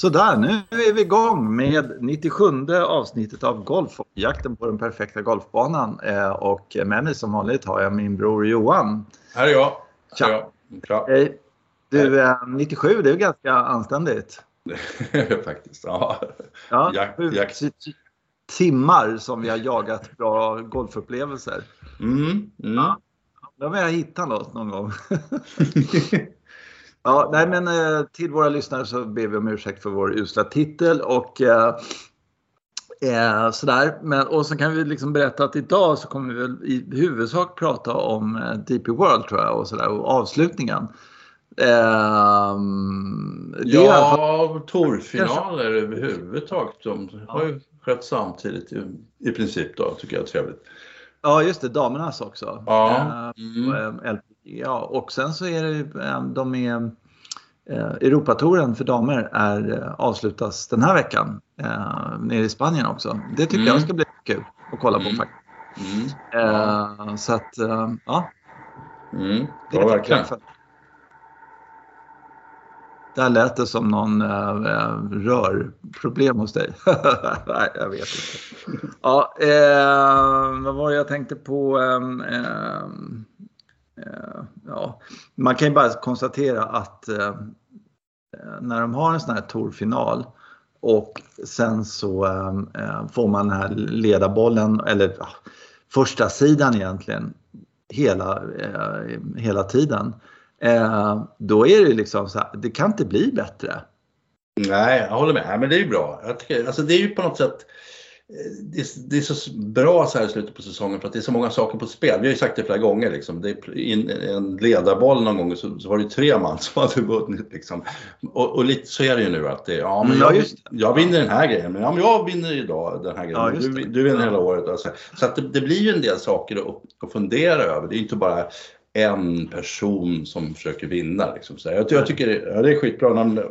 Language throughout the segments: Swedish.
Sådär, nu är vi igång med 97 avsnittet av Golf, jakten på den perfekta golfbanan. Eh, och med mig som vanligt har jag min bror Johan. Här är jag. Tja. Här är jag. Hej. Du, eh, 97, det är ganska anständigt. Faktiskt, ja. Ja, Jak- sju jak- t- t- timmar som vi har jagat bra golfupplevelser. Mm, mm. Ja. Då har jag hittat något någon gång. Ja, nej men eh, till våra lyssnare så ber vi om ursäkt för vår usla titel och eh, eh, sådär. Men, och så kan vi liksom berätta att idag så kommer vi väl i huvudsak prata om eh, DP World tror jag och sådär och avslutningen. Ehm, alla fall- Ja, torfinaler överhuvudtaget. De har ju skett samtidigt i, i princip då, tycker jag är trevligt. ja, just det, damernas också. Ja. Mm. och, LPGA. och sen så är det eh, de är eh, Europatouren för damer är eh, avslutas den här veckan eh, nere i Spanien också. Det tycker Mm. jag ska bli kul att kolla på Mm. faktiskt. Mm. Eh, så att, eh, ja. Mm. Det Ja, är verkligen. för. Där lät det som någon eh, rörproblem hos dig. Nej, jag vet inte. Ja, vad var det jag tänkte på? Eh, ja, man kan ju bara konstatera att eh, eh när de har en sån här tourfinal och sen så eh, eh, får man den här ledarbollen, eller ja, första sidan egentligen, hela, eh, hela tiden. Eh, då är det liksom så här, det kan inte bli bättre. Nej, jag håller med. Nej, men det är ju bra. Jag tycker, alltså det är ju på något sätt det är, det är så bra så här i slutet på säsongen för att det är så många saker på spel. Vi har ju sagt det flera gånger. Liksom. Det är in, en ledarboll någon gång så, så var det tre man som hade vunnit. Liksom. Och, och lite så är det ju nu att det, ja, men Mm, ja, jag, jag vinner den här grejen, men ja, men jag vinner idag den här grejen. Ja, du, du vinner hela året. Alltså. Så att det, det blir ju en del saker att, att fundera över. Det är inte bara en person som försöker vinna. Liksom. Så jag, jag tycker det, ja, det är skitbra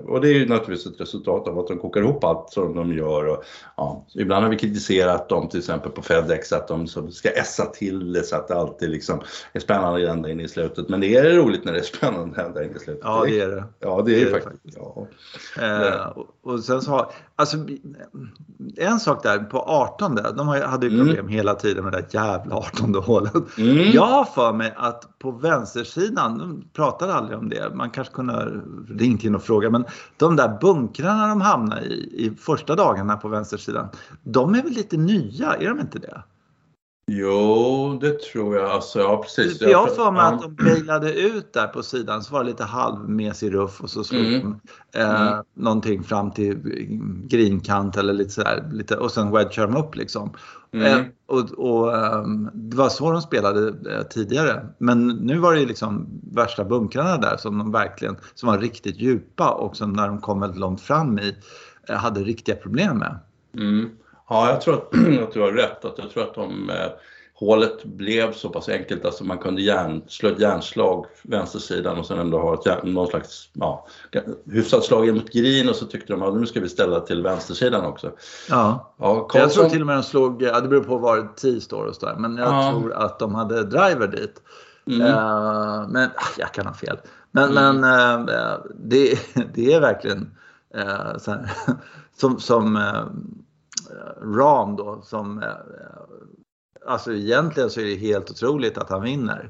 och det är ju naturligtvis ett resultat av att de kokar ihop allt som de gör. Och, ja, ibland har vi kritiserat dem till exempel på Fedex att de ska essa till det så att det alltid liksom är spännande ända in i slutet. Men det är roligt när det är spännande ända in i slutet. Ja, det är det. Ja, det är det det är det faktiskt. Ja. Eh, och, sen så har, alltså, en sak där på 18 där, de hade ju Mm. problem hela tiden med det där jävla 18 hålet. Mm. Jag har för mig att på vänstersidan, de pratade aldrig om det, man kanske kunde ha ringt in och frågat, men de där bunkrarna de hamnar i, i första dagarna på vänstersidan, de är väl lite nya, är de inte det? Jo, det tror jag. Alltså, ja, precis. Jag har för mig att de bailade ut där på sidan så var det lite halvmesig ruff och så slog Mm. de eh, Mm. någonting fram till grinkant eller lite sådär lite, och sen wedgar de upp liksom. Mm. Eh, och, och ehm, det var så de spelade eh, tidigare. Men nu var det liksom värsta bunkrarna där som de verkligen, som var riktigt djupa och som när de kom väldigt långt fram i eh, hade riktiga problem med. Mm. Ja, jag tror att, att du har rätt. Att jag tror att de, eh, hålet blev så pass enkelt att man kunde järn, slå ett järnslag vänstersidan och sen ändå ha ett, järn- någon slags ja, hyfsat slag in mot green och så tyckte de att nu ska vi ställa till vänstersidan också. Ja. Ja, Jag Karlsson, tror till och med de slog, ja, det beror på var tee står och sådär, men jag Ja. tror att de hade driver dit. mm, Eh, men ah, jag kan ha fel. Men, Mm. men eh, det, det är verkligen här, som, som Ram då som Alltså egentligen så är det helt otroligt att han vinner.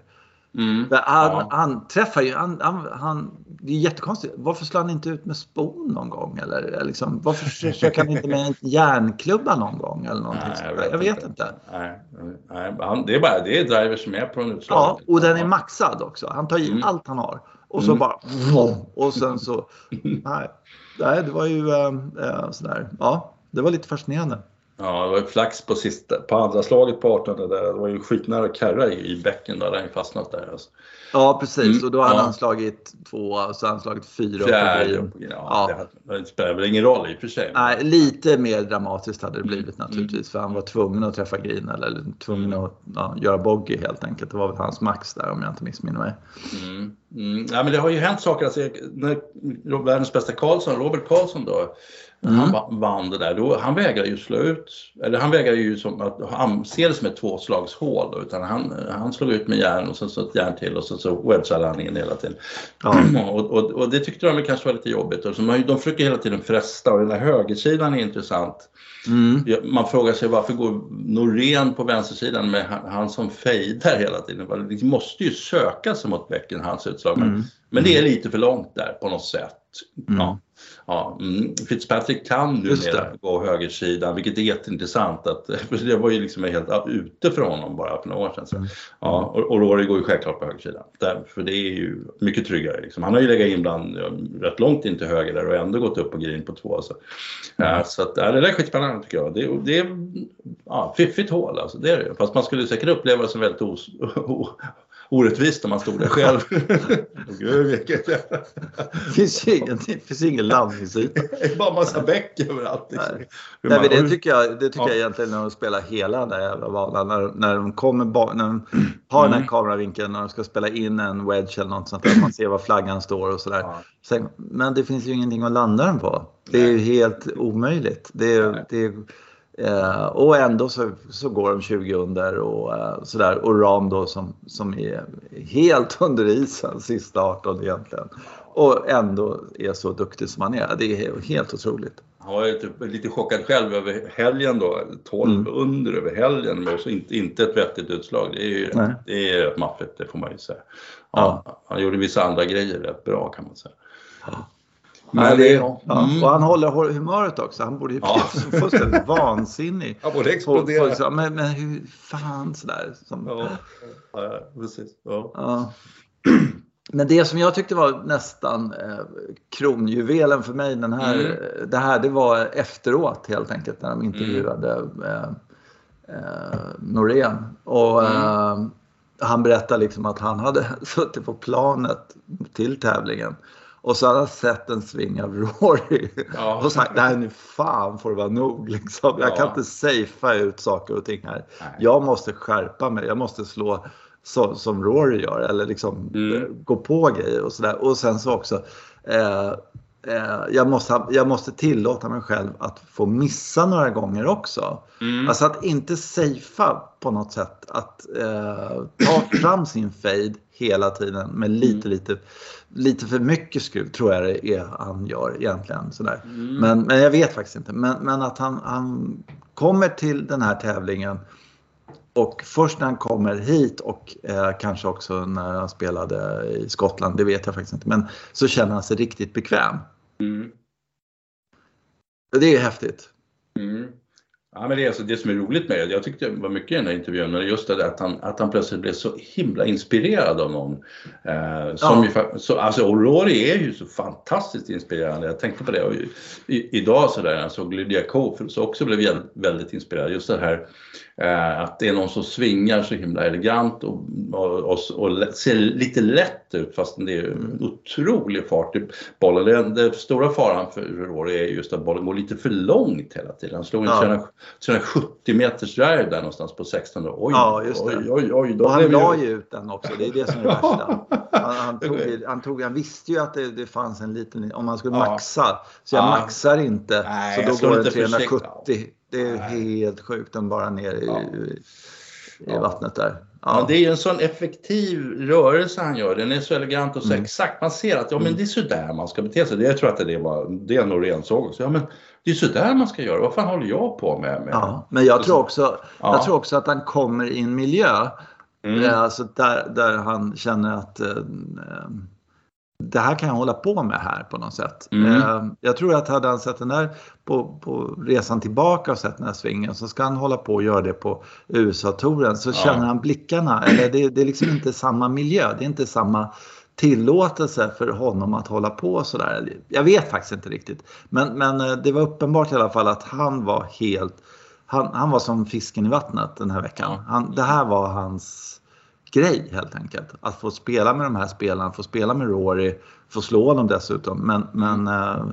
mm, Han, ja. han träffar ju, han, han, han, det är jättekonstigt. Varför slår han inte ut med spon någon gång? Eller liksom, varför försöker han inte med en järnklubba någon gång? Eller någonting Nej, sånt där? jag vet inte. Nej, nej, han, det är bara det är driver som är på en utslag. Ja, och den är maxad också. Han tar i Mm. allt han har. Och så Mm. bara... Och sen så... Nej, det var ju äh, sådär. Ja, det var lite fascinerande. Ja, det var ju flax på, sista, på andra slaget på 18 där. Det var ju skitnära att karra i, i bäcken där. Den fastnat där. Alltså. Ja, precis. Mm, Och då hade ja. han slagit två och så hade han slagit fyra. Fjärde. green. Ja, Ja. Det, det spelar väl ingen roll i och för sig. Nej, lite mer dramatiskt hade det blivit Mm. naturligtvis. För han var tvungen att träffa green eller tvungen att ja, göra bogey helt enkelt. Det var väl hans max där om jag inte missminner mig. Mm. Mm. Ja, men det har ju hänt saker. Alltså, när världens bästa Karlsson, Robert Karlsson då, Mm. Han vann det där. Då, han vägrar ju slå ut, eller han vägrar ju som att han ser det som ett tvåslagshål då, utan han, han slog ut med järn och sen så ett järn till och sen så wedgade han in hela tiden. Ja. och, och, och, det tyckte de kanske var lite jobbigt. Och så man, de försöker hela tiden fresta och den där högersidan är intressant. Mm. Man frågar sig varför går Norén på vänstersidan med han som fejdar hela tiden? Det måste ju söka sig mot bäcken, hans utslag. Mm. Men det är lite för långt där på något sätt. Mm. Ja. Ja, mm. Fitzpatrick kan numera gå högersidan, vilket är jätteintressant. Att, för det var ju liksom helt ute för honom bara för några år sedan. Så. Mm. Ja, och, och Rory går ju självklart på högersidan. Där, för det är ju mycket tryggare. Liksom. Han har ju legat in bland, rätt långt in till höger där och ändå gått upp på green på två. Så, mm. så att, ja, det där är skitspännande tycker jag. Det, det är ja, fiffigt hål alltså, det är det Fast man skulle säkert uppleva det som väldigt os, orättvist om man stod där själv. det finns ingen, finns ingen landningsyta. Det är bara massa bäck överallt. Liksom. Nej. Nej, det tycker jag, det tycker ja. jag egentligen när de spelar hela den där jävla banan. När, när de kommer när de har mm. den här kameravinkeln när de ska spela in en wedge eller något sånt där. Man ser var flaggan står och sådär. Ja. men det finns ju ingenting att landa den på. Det är ju helt omöjligt. Det är, det är, Eh, och ändå så, så går de 20 under och eh, sådär. Och Ram då som, som är helt under isen sista 18 egentligen. Och ändå är så duktig som han är. Det är helt otroligt. Han var lite, lite chockad själv över helgen då. 12 mm. under över helgen men också inte, inte ett vettigt utslag. Det är ju det är maffigt, det får man ju säga. Ja, ja. Han gjorde vissa andra grejer rätt bra kan man säga. Ja. Men det, ja. Mm. Och han håller humöret också. Han borde ju ja. bli fullständigt vansinnig. Han borde explodera. På, men, men hur fan sådär. Som, ja. ja, precis. Ja. ja. Men det som jag tyckte var nästan eh, kronjuvelen för mig den här, mm. det här, det var efteråt helt enkelt när de intervjuade mm. eh, eh, Norén. Och, mm. eh, han berättade liksom att han hade suttit på planet till tävlingen och så hade han sett en sving av Rory ja. och sagt nej nu fan får det vara nog. Liksom. Jag ja. kan inte safea ut saker och ting här. Nej. Jag måste skärpa mig. Jag måste slå så, som Rory gör eller liksom mm. gå på grejer och sådär. Och sen så också eh, eh, jag, måste, jag måste tillåta mig själv att få missa några gånger också. Mm. Alltså att inte safea på något sätt. Att eh, ta fram sin fade hela tiden med lite, mm. lite, lite för mycket skruv tror jag det är han gör egentligen. Sådär. Mm. Men, men jag vet faktiskt inte. Men, men att han, han kommer till den här tävlingen och först när han kommer hit och eh, kanske också när han spelade i Skottland, det vet jag faktiskt inte, men så känner han sig riktigt bekväm. Mm. Det är häftigt. Mm. Ja, men det är alltså det som är roligt med det. Jag tyckte det var mycket i den här intervjun, men just det att han, att han plötsligt blev så himla inspirerad av någon. Eh, som ja. ju, så, alltså Aurori är ju så fantastiskt inspirerande. Jag tänkte på det och i, idag så där, jag såg Lydia Kof så också blev jag väldigt inspirerad. Just det här att det är någon som svingar så himla elegant och, och, och, ser lite lätt ut fast det är en otrolig fart i bollen. Den, den stora faran för Rory är just att bollen går lite för långt hela tiden. Han slog en ja. 370 meters drive där någonstans på 16 Oj, ja, just det. oj, oj, oj. Och han la ju ut den också, det är det som är det värsta. Han, han, tog, han, tog, han visste ju att det, det fanns en liten, om man skulle maxa. Så jag ja. maxar inte, Nej, så då går det 370. Det är Nej. helt sjukt, den bara ner i, ja. i, vattnet där. Ja. det är ju en sån effektiv rörelse han gör. Den är så elegant och så mm. exakt. Man ser att ja, men mm. det är sådär man ska bete sig. Jag tror att det var det Norén såg också. Ja, men det är sådär man ska göra. Vad fan håller jag på med? med? Ja, men jag tror, också, ja. jag tror också att han kommer i en miljö mm. alltså där, där han känner att eh, det här kan jag hålla på med här på något sätt. Mm. Eh, jag tror att hade han sett den där på, på resan tillbaka och sett den här svingen så ska han hålla på och göra det på USA-touren så ja. känner han blickarna. Eller det, det är liksom inte samma miljö, det är inte samma tillåtelse för honom att hålla på sådär. Jag vet faktiskt inte riktigt. Men, men eh, det var uppenbart i alla fall att han var helt, han, han var som fisken i vattnet den här veckan. Han, det här var hans grej helt enkelt. Att få spela med de här spelarna, få spela med Rory, få slå honom dessutom. Men, men, eh,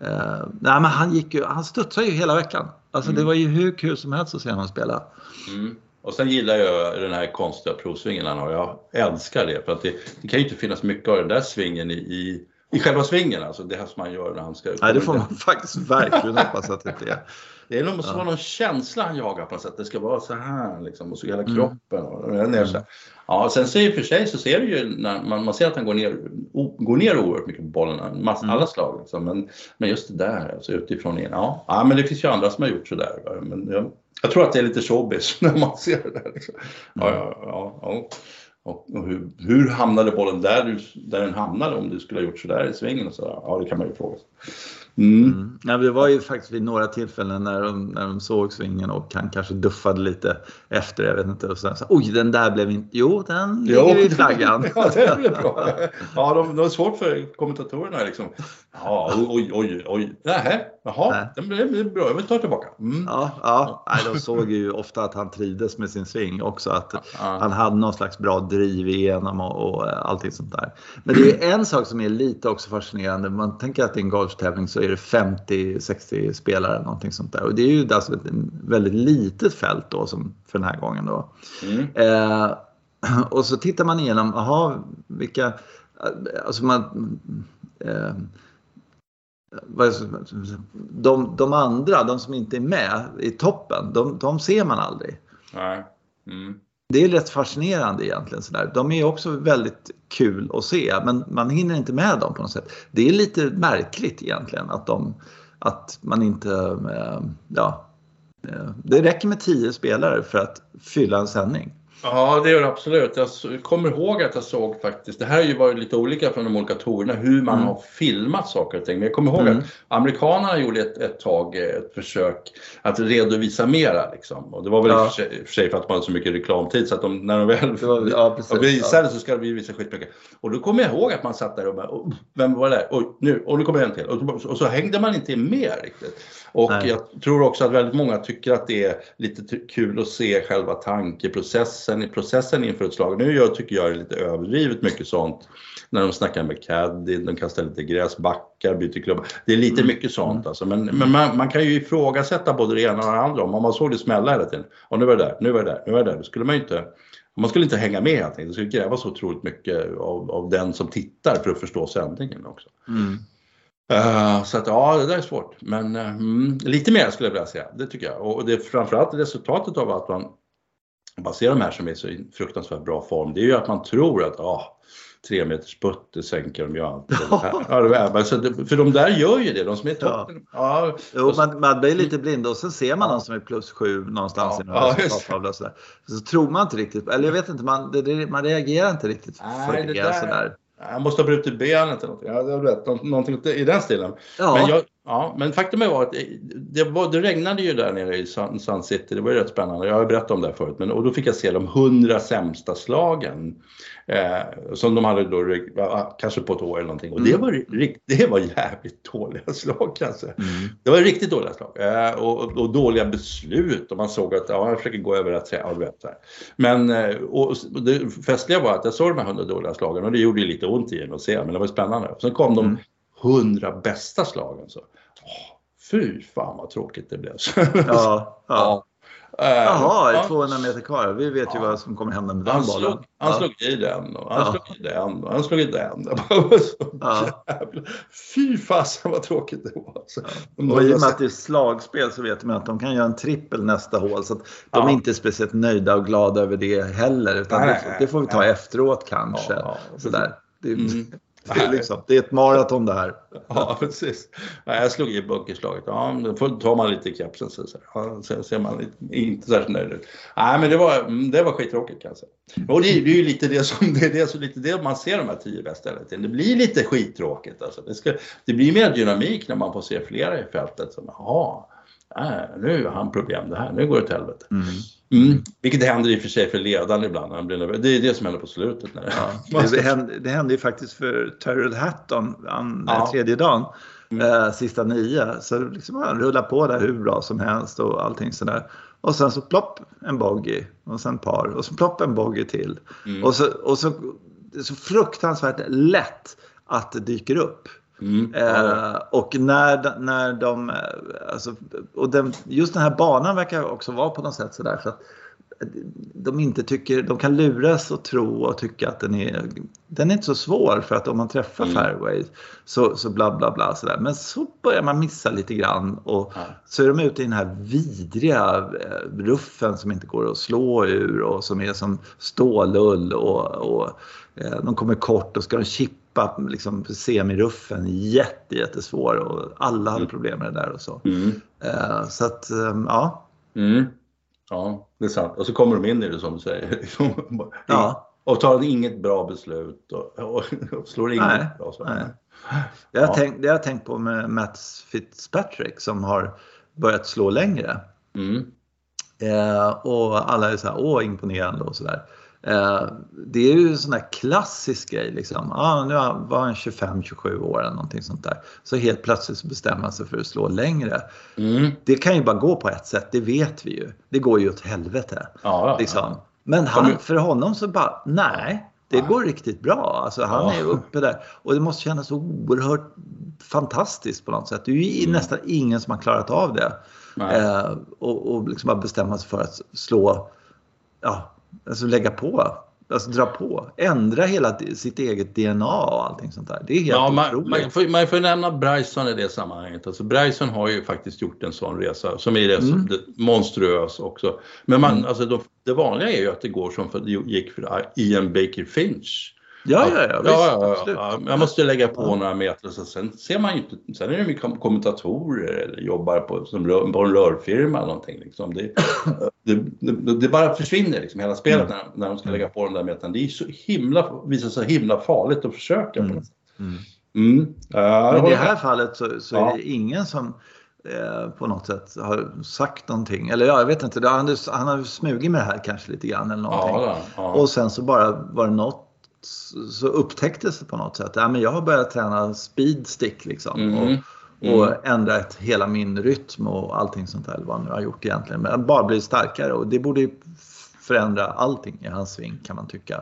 eh, nej, men han, gick ju, han studsade ju hela veckan. Alltså mm. det var ju hur kul som helst att se honom spela. Mm. Och sen gillar jag den här konstiga provsvingen han har. Jag älskar det för att det, det kan ju inte finnas mycket av den där svingen i, i, i själva svingen, alltså det här som man gör när han ska... Nej, det får man faktiskt verkligen hoppas att det inte är. Det är måste ja. vara någon känsla han jagar på något sätt. Det ska vara så här liksom och så hela mm. kroppen. Och, ner så här. Ja, sen så i och för sig så ser du ju när man, man ser att han går ner, o, går ner oerhört mycket på bollarna, mass, mm. alla slag. Liksom. Men, men just det där, alltså utifrån in. Ja, ja, men det finns ju andra som har gjort sådär. Men jag, jag tror att det är lite showbiz när man ser det där. Liksom. Ja, ja, ja, ja. Och, hur, hur, hamnade bollen där, du, där den hamnade om du skulle ha gjort sådär i svingen? Och så, ja, det kan man ju fråga sig. Mm. Mm. Ja, det var ju faktiskt vid några tillfällen när de, när de såg svingen och han kanske duffade lite efter, jag vet inte. Och sen så, oj den där blev inte, jo den ligger i flaggan. ja, det blev bra. Ja, de, det var svårt för kommentatorerna liksom. Ja, oj, oj, oj. Nähä, jaha, den blev bra, jag vill ta tillbaka. Mm. Ja, ja. Nej, de såg ju ofta att han trivdes med sin sving också, att ja. han hade någon slags bra driv igenom och, och allting sånt där. Men det är en sak som är lite också fascinerande, man tänker att det är en golftävling så är det 50-60 spelare någonting sånt där. Och det är ju alltså ett väldigt litet fält då som för den här gången då. Mm. Eh, och så tittar man igenom, aha, vilka, alltså man, eh, de, de andra, de som inte är med i toppen, de, de ser man aldrig. Nej. Mm det är rätt fascinerande egentligen. Sådär. De är också väldigt kul att se men man hinner inte med dem på något sätt. Det är lite märkligt egentligen att, de, att man inte... Eh, ja, eh, det räcker med tio spelare för att fylla en sändning. Ja, det gör det absolut. Jag kommer ihåg att jag såg faktiskt, det här har ju varit lite olika från de olika tourerna, hur man mm. har filmat saker och ting. Men jag kommer ihåg mm. att amerikanerna gjorde ett, ett tag ett försök att redovisa mera. Liksom. Och det var väl ja. för, sig, för sig för att de hade så mycket reklamtid så att de, när de väl var, ja, precis, visade ja. så ska de visa skitmycket. Och då kommer jag ihåg att man satt där och bara, oh, vem var det? Och nu, och nu kommer en till. Och, och så hängde man inte med riktigt. Och Nej. jag tror också att väldigt många tycker att det är lite kul att se själva tankeprocessen i processen inför ett slag. Nu jag, tycker jag det är lite överdrivet mycket sånt. När de snackar med caddy, de kastar lite gräs, backar, byter klubba. Det är lite mm. mycket sånt alltså. Men, men man, man, kan ju ifrågasätta både det ena och det andra. Om man såg det smälla hela tiden. Och nu var det där, nu var det där, nu var det där. Då skulle man ju inte man skulle inte hänga med helt Det skulle krävas otroligt mycket av, av den som tittar för att förstå sändningen också. Mm. Uh, så att ja, det där är svårt. Men uh, lite mer skulle jag vilja säga, det tycker jag. Och det är framförallt resultatet av att man, man ser de här som är så i fruktansvärt bra form, det är ju att man tror att ah, tre meters putt, det sänker de ju alltid. ja, det är, för de där gör ju det, de som är toppen. Ja. Ja, jo, man, man blir lite blind och sen ser man ja. någon som är plus sju någonstans ja, i några ja, så, så tror man inte riktigt, eller jag vet inte, man, det, man reagerar inte riktigt Nej, för det, där, sådär. Han måste ha brutit benet eller någonting. Ja, det rätt. Någonting i den stilen. Ja. Men, jag, ja, men faktum är att det, var, det regnade ju där nere i Sun, Sun City. Det var ju rätt spännande. Jag har berättat om det förut. Men, och då fick jag se de hundra sämsta slagen. Eh, som de hade då, kanske på ett år eller någonting. Och det, mm. var, det var jävligt dåliga slag kanske. Mm. Det var riktigt dåliga slag. Eh, och, och, dåliga beslut. Och man såg att ja, han försöker gå över ett träd. Ja, men eh, och det festliga var att jag såg de här hundra dåliga slagen och det gjorde ju lite ont i en att se. Men det var spännande. Sen kom de mm. hundra bästa slagen. Så. Oh, fy fan vad tråkigt det blev. ja, ja. Jaha, ja. 200 meter kvar. Vi vet ju ja. vad som kommer hända med den han bollen. Slog, han ja. slog i den och han ja. slog i den och han slog i den. ja. Fy fasen vad tråkigt det var. Alltså. Ja. Och i och med att det är slagspel så vet man att de kan göra en trippel nästa hål. Så de är inte speciellt nöjda och glada över det heller. Utan nej, det, det, får vi ta nej. efteråt kanske. Sådär. Det, mm. Det är, liksom, det är ett maraton det här. Ja, precis. Ja, jag slog i bunkerslaget. Ja, då tar man lite i kepsen så, ja, så ser man inte särskilt nöjd ut. Nej, men det var, mm, det var skittråkigt kanske. Och det, det är ju lite det som det är det, så lite det man ser de här tio bästa hela tiden. Det blir lite skittråkigt alltså. Det, ska, det blir mer dynamik när man får se flera i fältet som, jaha, äh, nu har han problem det här, nu går det åt helvete. Mm. Mm. Vilket händer i och för sig för ledaren ibland. Han blir Det är det som händer på slutet. När det, ja, det, hände, det hände ju faktiskt för Tyrrell Hatton an, ja. tredje dagen. Mm. Eh, sista nio. Så liksom han rullar på där hur bra som helst och allting sådär. Och sen så plopp en bogey och sen par och så plopp en bogey till. Mm. Och, så, och så, så fruktansvärt lätt att det dyker upp. Mm. Eh, och när, när de, eh, alltså, och den, just den här banan verkar också vara på något sätt sådär. Så att de inte tycker, de kan luras och tro och tycka att den är, den är inte så svår för att om man träffar mm. fairway så, så bla bla bla sådär. Men så börjar man missa lite grann och ja. så är de ute i den här vidriga eh, ruffen som inte går att slå ur och som är som stålull och, och eh, de kommer kort och ska de chippa liksom semiruffen jätte, jättesvår och alla hade mm. problem med det där och så. Mm. Eh, så att, ja. Mm. Ja, det är sant. Och så kommer de in i det som du säger. ja. Och tar inget bra beslut och, och, och slår inget nej, bra. Så. Nej. Jag har, ja. tänkt, det har jag tänkt på med Mats Fitzpatrick som har börjat slå längre. Mm. Eh, och alla är så här, åh imponerande och sådär. Eh, det är ju en sån där klassisk grej liksom. Ah, nu var han 25-27 år eller någonting sånt där. Så helt plötsligt bestämmer han sig för att slå längre. Mm. Det kan ju bara gå på ett sätt, det vet vi ju. Det går ju åt helvete. Ja, liksom. ja. Men han, för honom så bara, nej, det ja. går riktigt bra. Alltså, han är uppe där. Och det måste kännas oerhört fantastiskt på något sätt. Det är ju mm. nästan ingen som har klarat av det. Eh, och, och liksom bara bestämma sig för att slå ja, Alltså lägga på. Alltså dra på. Ändra hela sitt eget DNA och allting sånt där. Det är helt ja, man, otroligt. Man får, man får nämna Bryson i det sammanhanget. Alltså Bryson har ju faktiskt gjort en sån resa som är rätt mm. monstruös också. Men man, mm. alltså, de, det vanliga är ju att det går som för, det gick för Ian Baker Finch. Ja, ja, ja, visst, ja, ja, Jag måste lägga på ja. några meter. Så sen ser man ju inte, sen är det mycket kommentatorer eller jobbar på, som rör, på en rörfirma eller någonting. Liksom. Det, det, det, det, bara försvinner liksom, hela spelet mm. när, när de ska lägga på den där metern. Det är så himla, visar sig himla farligt att försöka. Mm. Mm. Mm. Men i det här fallet så, så är det ingen som eh, på något sätt har sagt någonting. Eller ja, jag vet inte. Han, han har smugit med det här kanske lite grann eller någonting. Ja, ja. Och sen så bara var det något så upptäcktes det på något sätt. Ja, men jag har börjat träna speedstick liksom. Mm. Och, och mm. ändrat hela min rytm och allting sånt där. Vad han nu har gjort egentligen. Men bara blivit starkare och det borde ju förändra allting i hans sving kan man tycka.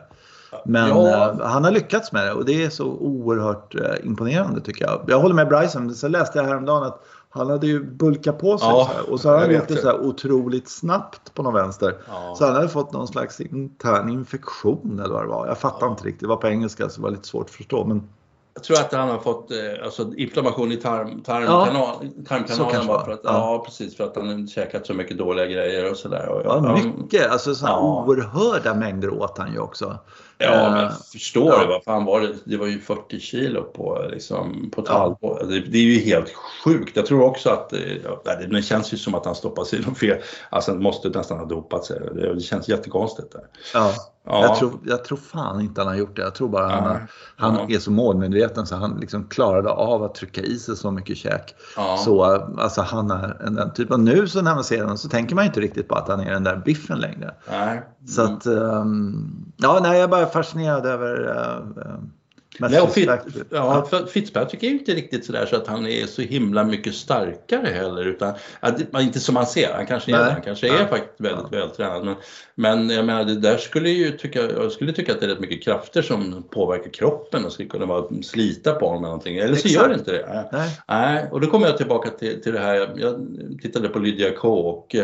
Men ja. eh, han har lyckats med det och det är så oerhört eh, imponerande tycker jag. Jag håller med Bryson. Så läste jag häromdagen att han hade ju bulkat på sig ja, här, och så har han gjort det så här otroligt snabbt på någon vänster. Ja. Så han hade fått någon slags intern infektion eller vad det var. Jag fattar ja. inte riktigt. Det var på engelska så det var lite svårt att förstå. Men... Jag tror att han har fått eh, alltså, inflammation i tarm, tarmkanal, tarmkanalen. Bara för att, ja. ja. precis. För att han har käkat så mycket dåliga grejer och sådär. Ja, mycket. Alltså så ja. oerhörda mängder åt han ju också. Ja, men jag förstår ja. Vad fan var det? Det var ju 40 kilo på, liksom, på ett ja. halvår. Det, det, är ju helt sjukt. Jag tror också att eh, ja, det känns ju som att han stoppar sig i fel. Alltså han måste nästan ha dopat sig. Det, det känns jättekonstigt. Där. Ja. Ja. Jag, tror, jag tror fan inte han har gjort det. Jag tror bara han, han ja. är så målmedveten så han liksom klarade av att trycka i sig så mycket käk. Så alltså han är en, den typen. Nu så när man ser honom så tänker man inte riktigt på att han är den där biffen längre. Nej. Mm. Så att, um, ja nej jag bara fascinerad över eh, eh, Nej, och Fit, ja, för Fitzpatrick är ju inte riktigt sådär så att han är så himla mycket starkare heller. Utan, inte som man ser, han kanske är, han kanske är faktiskt väldigt ja. vältränad. Men, men jag menar, det där skulle ju tycka, jag skulle tycka att det är rätt mycket krafter som påverkar kroppen och skulle kunna vara, slita på honom eller någonting. Eller så Exakt. gör det inte det. Nej. Nej. Och då kommer jag tillbaka till, till det här, jag tittade på Lydia K och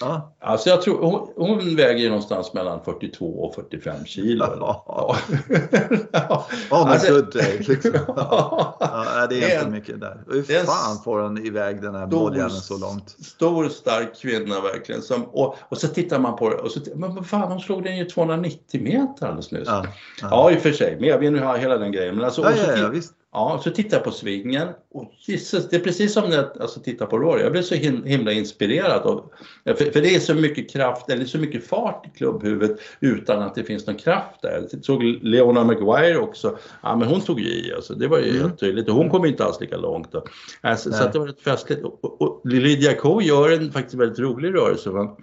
Ja. Alltså jag tror, hon, hon väger någonstans mellan 42 och 45 kilo. Ja, ja. ja alltså, liksom. ja, det är inte mycket där. Hur fan får hon iväg den här bådjäveln så långt? Stor stark kvinna verkligen. Som, och, och så tittar man på det och så men vad fan hon slog den ju 290 meter alldeles nyss. Ja, ja. ja i och för sig, men jag vill nu ha hela den grejen. Men alltså, ja, ja, ja, visst. Ja, så tittar jag på svingen och Jesus, det är precis som när jag alltså, tittar på Rory. Jag blir så himla inspirerad. Av, för, för, det är så mycket kraft, eller så mycket fart i klubbhuvudet utan att det finns någon kraft där. Jag såg Leona Maguire också. Ja, men hon tog ju i alltså. Det var ju mm. helt tydligt. Och hon kom inte alls lika långt. Då. Alltså, så det var ett festligt. Och, och, och Lydia Ko gör en faktiskt väldigt rolig rörelse. Va?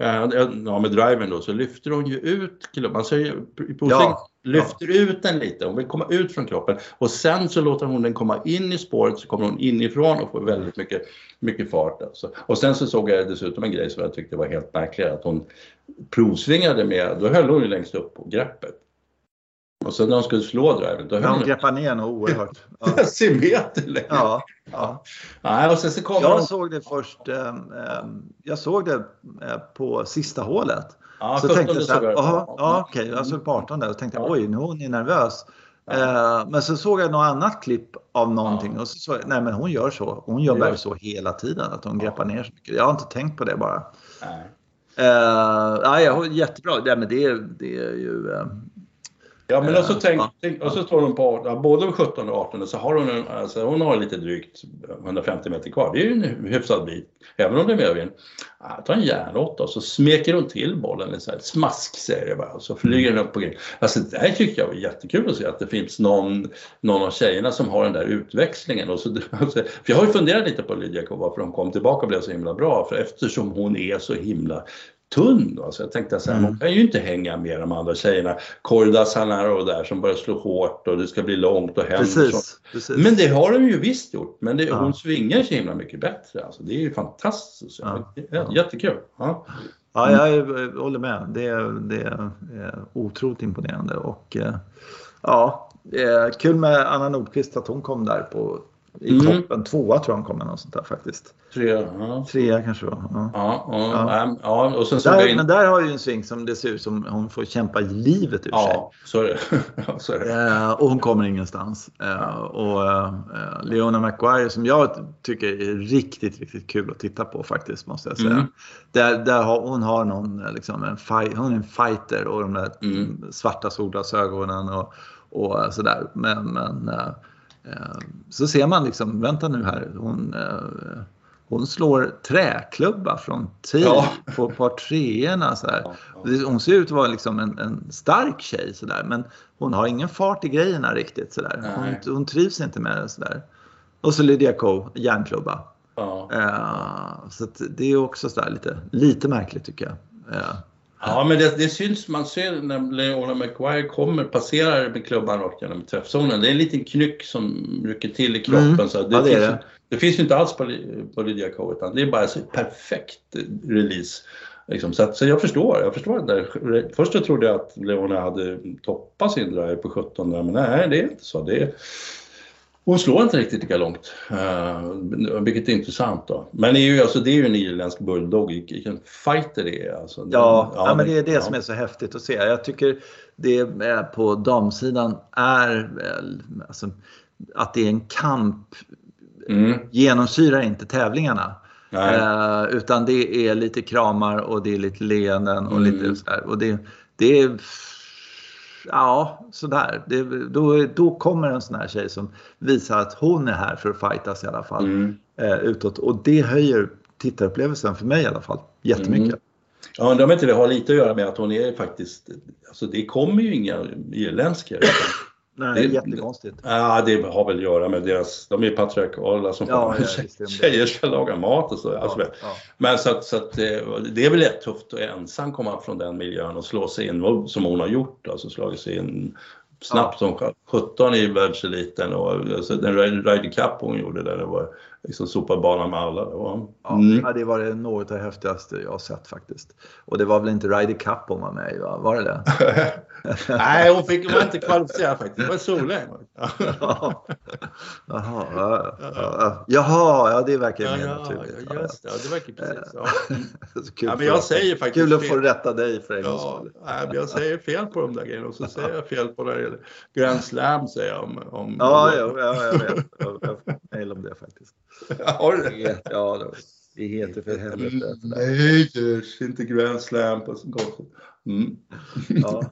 Ja, med driven då, så lyfter hon ju ut klubban. Alltså, ja, lyfter ja. ut den lite, hon vill komma ut från kroppen och sen så låter hon den komma in i spåret så kommer hon inifrån och får väldigt mycket, mycket fart. Alltså. Och sen så såg jag dessutom en grej som jag tyckte var helt märklig, att hon provsvingade med, då höll hon ju längst upp på greppet. Och sen när hon skulle slå driven, då höll. Hon greppade ner något oerhört. Ja. Decimeter längre. Ja, ja. Nej, och sen så kom jag hon... såg det först, eh, jag såg det eh, på sista hålet. Ja, så tänkte jag så här, aha, ja okej, jag såg på 18 där och tänkte Ja. oj, nu är hon nervös. Ja. Eh, men så såg jag något annat klipp av någonting och så såg jag, nej men hon gör så. Hon gör bara gör- så hela tiden, att hon Ja. greppar ner så mycket. Jag har inte tänkt på det bara. Nej. Uh, ja, jättebra. Ja, men det, det är ju... Ja, men också Eh, tänk, tänk, och så står hon på både 17 och 18 så har hon, en, alltså, hon har lite drygt 150 meter kvar. Det är ju en hyfsad bit, även om det är medvind. Ja, ta en järnåtta och så smeker hon till bollen, en sån här smask säger det bara, och så flyger den upp på green. Alltså det här tycker jag var jättekul att se, att det finns någon, någon av tjejerna som har den där utväxlingen. Och så, alltså, för jag har ju funderat lite på Lydia varför hon kom tillbaka och blev så himla bra, för eftersom hon är så himla tunn. Då. Så jag tänkte så här, Mm. hon kan ju inte hänga med de andra tjejerna. Kordas här och där som börjar slå hårt och det ska bli långt och Henderson. Precis. precis. Men det har de ju visst gjort. Men det, Ja. hon svingar så himla mycket bättre. Alltså, det är ju fantastiskt. Ja. Ja. Jättekul. Ja. Ja, jag håller med. Det, är- det är otroligt imponerande. Och eh, ja, eh, kul med Anna Nordqvist att hon kom där på i Mm. toppen. Tvåa tror jag hon kom med något sånt där faktiskt. Tre, ja. Trea kanske var. Ja. Ja, ja, Ja. och sen jag Där, in... men där har ju en sving som det ser ut som hon får kämpa livet ur sig. Ja, så är det. Så är det. Eh, och hon kommer ingenstans. Eh, och eh, Leona McGuire som jag tycker är riktigt, riktigt kul att titta på faktiskt måste jag säga. Mm. Där, där har, hon har någon, liksom, en, fight, hon är en fighter och de där Mm. svarta solglasögonen och, och sådär. Men, men så ser man liksom, vänta nu här, hon, eh, hon slår träklubba från tee Ja. på par treorna. Så här. Hon ser ut att vara liksom en, en stark tjej sådär men hon har ingen fart i grejerna riktigt sådär. Hon, Nej. hon trivs inte med det sådär. Och så Lydia Ko, järnklubba. Ja. Eh, så det är också sådär lite, lite märkligt tycker jag. Eh, Ja, men det, det syns, man ser när Leona McGuire kommer, passerar med klubban rakt genom träffzonen. Det är en liten knyck som rycker till i kroppen. Mm. Så det, Ja, det finns, det. det finns inte alls på, på Lydia Ko, utan det är bara så perfekt release. Liksom. Så, att, så jag förstår, jag förstår det där. Först så trodde jag att Leona hade toppat sin drive på 17 där, men nej, det är inte så. Det är, hon slår inte riktigt lika långt, uh, vilket är intressant då. Men det är ju, alltså, det är ju en irländsk bulldog, vilken fighter det är. Alltså. Ja, ja, men det är det ja. som är så häftigt att se. Jag tycker det på damsidan är väl, alltså, att det är en kamp Mm, genomsyrar inte tävlingarna. Eh, utan det är lite kramar och det är lite leenden och Mm. lite sådär. Och det, det är Ja, sådär. Det, då, då kommer en sån här tjej som visar att hon är här för att fightas i alla fall. Mm. Eh, utåt. Och det höjer tittarupplevelsen för mig i alla fall jättemycket. Mm. Jag undrar om inte det har lite att göra med att hon är faktiskt, alltså det kommer ju inga irländska. Nej, Det- är jättekonstigt. Ja, det har väl att göra med deras, de är patriarkala som Ja, ja, det. tjejer ska laga mat och så. Alltså, Ja, ja. Men så att, så att eh, det är väl rätt tufft att ensam komma från den miljön och slå sig in som hon har gjort. Alltså slagit sig in snabbt som 17 i världseliten och alltså, den Ryder Cup hon gjorde där det var liksom sopa banan med alla. Det var, mm. ja, det var något av det häftigaste jag har sett faktiskt. Och det var väl inte Ryder Cup hon var med i, va? Var det det? Nej, hon fick var inte kvalificerad faktiskt. Det var Solheim. Ja. Jaha, ja, ja. Jaha, ja det verkar ju Ja, mer ja, naturligt. ja, just det. Ja, det verkar precis. Ja. Kul Ja, men för- jag säger faktiskt Kul att få rätta dig för en gångs Ja, skull. nej, men jag säger fel på de där grejerna och så säger jag fel på det Grand Slam säger jag om... om Ja, ja, ja, jag vet. Jag jag får mejl om det faktiskt. Har du Det Ja, det- det heter för helvete. Nej, inte Grand Slam på gott. Mm. Ja.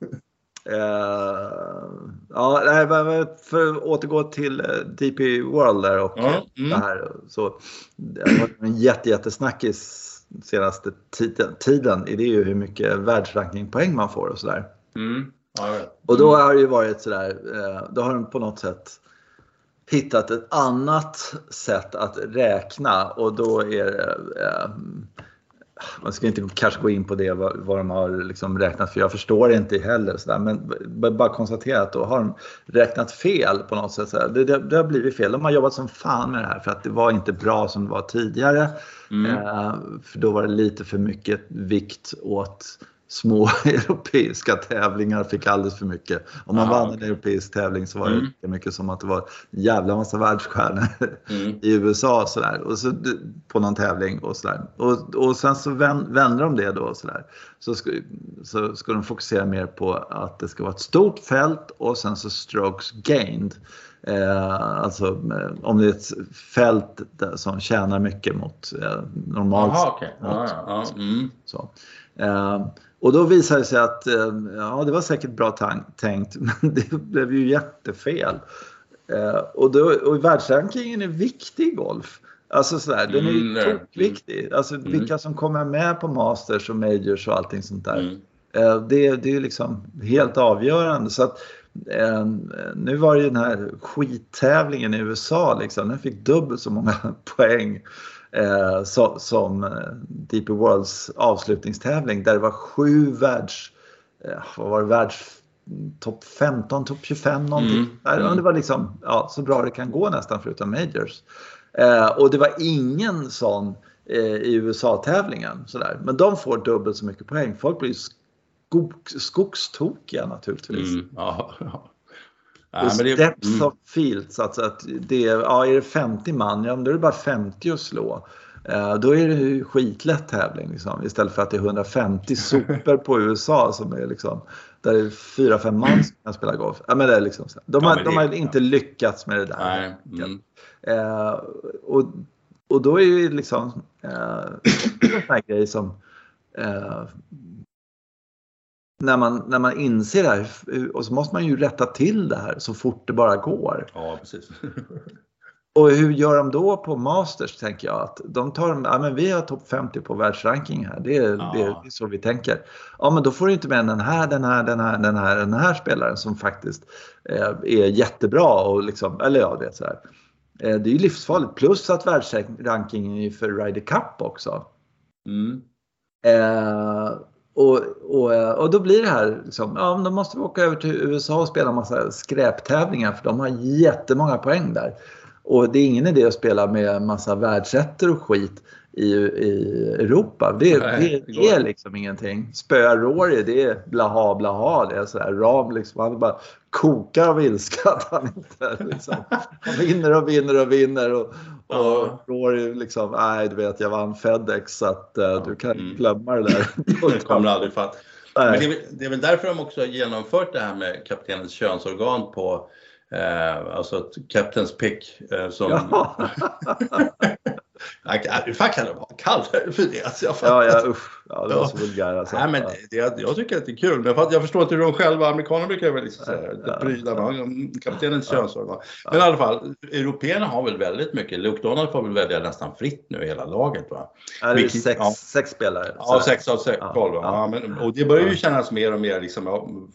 Eh, ja, nej, för att återgå till eh, DP World där och mm. det här. Så, det har varit en jätte, jättesnackis senaste tiden, tiden. Det är ju hur mycket världsrankingpoäng man får och sådär. Mm. Ja. Och då har det ju varit sådär, eh, då har de på något sätt hittat ett annat sätt att räkna och då är det eh, man ska inte kanske gå in på det vad, vad de har liksom räknat för jag förstår inte heller så där, men bara konstatera att då har de räknat fel på något sätt. Det, det, det har blivit fel. De har jobbat som fan med det här för att det var inte bra som det var tidigare. Mm. Eh, för då var det lite för mycket vikt åt små europeiska tävlingar fick alldeles för mycket. Om man Ja, vann en okej. europeisk tävling så var det Mm. lika mycket som att det var en jävla massa världsstjärnor Mm. i USA och sådär. Och så, på någon tävling och sådär. Och, och sen så vän, vänder de det då och sådär. Så ska, så ska de fokusera mer på att det ska vara ett stort fält och sen så strokes gained. Eh, alltså eh, om det är ett fält där, som tjänar mycket mot eh, normalt Jaha, okej. Ja, ja, ja. Mm. så. Eh, och då visade det sig att eh, ja, det var säkert bra tänkt, men det blev ju jättefel. Eh, och, då, och världsrankingen är viktig i golf. Alltså sådär, den är Mm, ju är- tokviktig. Alltså vilka som kommer med på Masters och Majors och allting sånt där. Mm. Eh, Det, det är ju liksom helt avgörande. Så att, nu var det ju den här skittävlingen i USA, liksom. den fick dubbelt så många poäng eh, så, som eh, DP Worlds avslutningstävling där det var sju världs, eh, vad var det, världs topp 15, topp 25 någonting. Mm, mm. Det var liksom ja, så bra det kan gå nästan förutom Majors. Eh, och det var ingen sån eh, i USA-tävlingen. Sådär. Men de får dubbelt så mycket poäng. Folk blir skog, skogstokiga naturligtvis. Mm. Ja, ja. Ja, men det- depth mm. of fields, alltså att det är, ja, är det 50 man, ja, då är det bara 50 att slå. Eh, då är det ju skitlätt tävling liksom, istället för att det är 150 super på USA som är liksom, där det är 4-5 man som kan spela golf. Ja, men det är liksom. De, Ja, har, de det- har inte lyckats med det där. Nej. Mm. Eh, och, och då är ju liksom eh, en sån här grej som eh, när, man, när man inser det här och så måste man ju rätta till det här så fort det bara går. Ja, precis. Och hur gör de då på Masters tänker jag att de tar, ja men vi har topp 50 på världsranking här, det är, Ja. det är så vi tänker. Ja men då får du inte med den här, den här, den här, den här, den här spelaren som faktiskt eh, är jättebra och liksom, eller ja det är så här. Eh, det är ju livsfarligt plus att världsrankingen är för Ryder Cup också. Mm. Eh, och, och, eh, och då blir det här, liksom, ja då måste vi åka över till USA och spela massa skräptävlingar för de har jättemånga poäng där. Och det är ingen idé att spela med massa världsettor och skit i, i Europa. Det, Nej, det, det är liksom ingenting. Spöa Rory, det är blaha blaha. Det är sådär ram liksom. Han bara kokar av ilska att han inte liksom. Han vinner och vinner och vinner. Och, och Ja. Rory liksom, nej du vet jag vann Fedex så att eh, du kan Mm. glömma det där. Det kommer aldrig fatt. Men det är, väl, det är väl därför de också har genomfört det här med kaptenens könsorgan på eh, alltså Captain's pick eh, som... Ja. Fan kan de ha kallat det för det? Alltså, jag Ja, ja, usch. Ja, det var så vulgär alltså. Nej, men Ja. det, jag tycker att det är kul, men jag förstår inte hur de själva, amerikanerna brukar väl liksom säga, pryda med kaptenens könsorgan. Men i alla fall, européerna har väl väldigt mycket, Luke Donald får väl välja nästan fritt nu hela laget va? Ja, det är sex, ja. sex spelare. Ja, sex av sex, Ja, tolv. ja. Men, och det börjar ju kännas mer och mer liksom,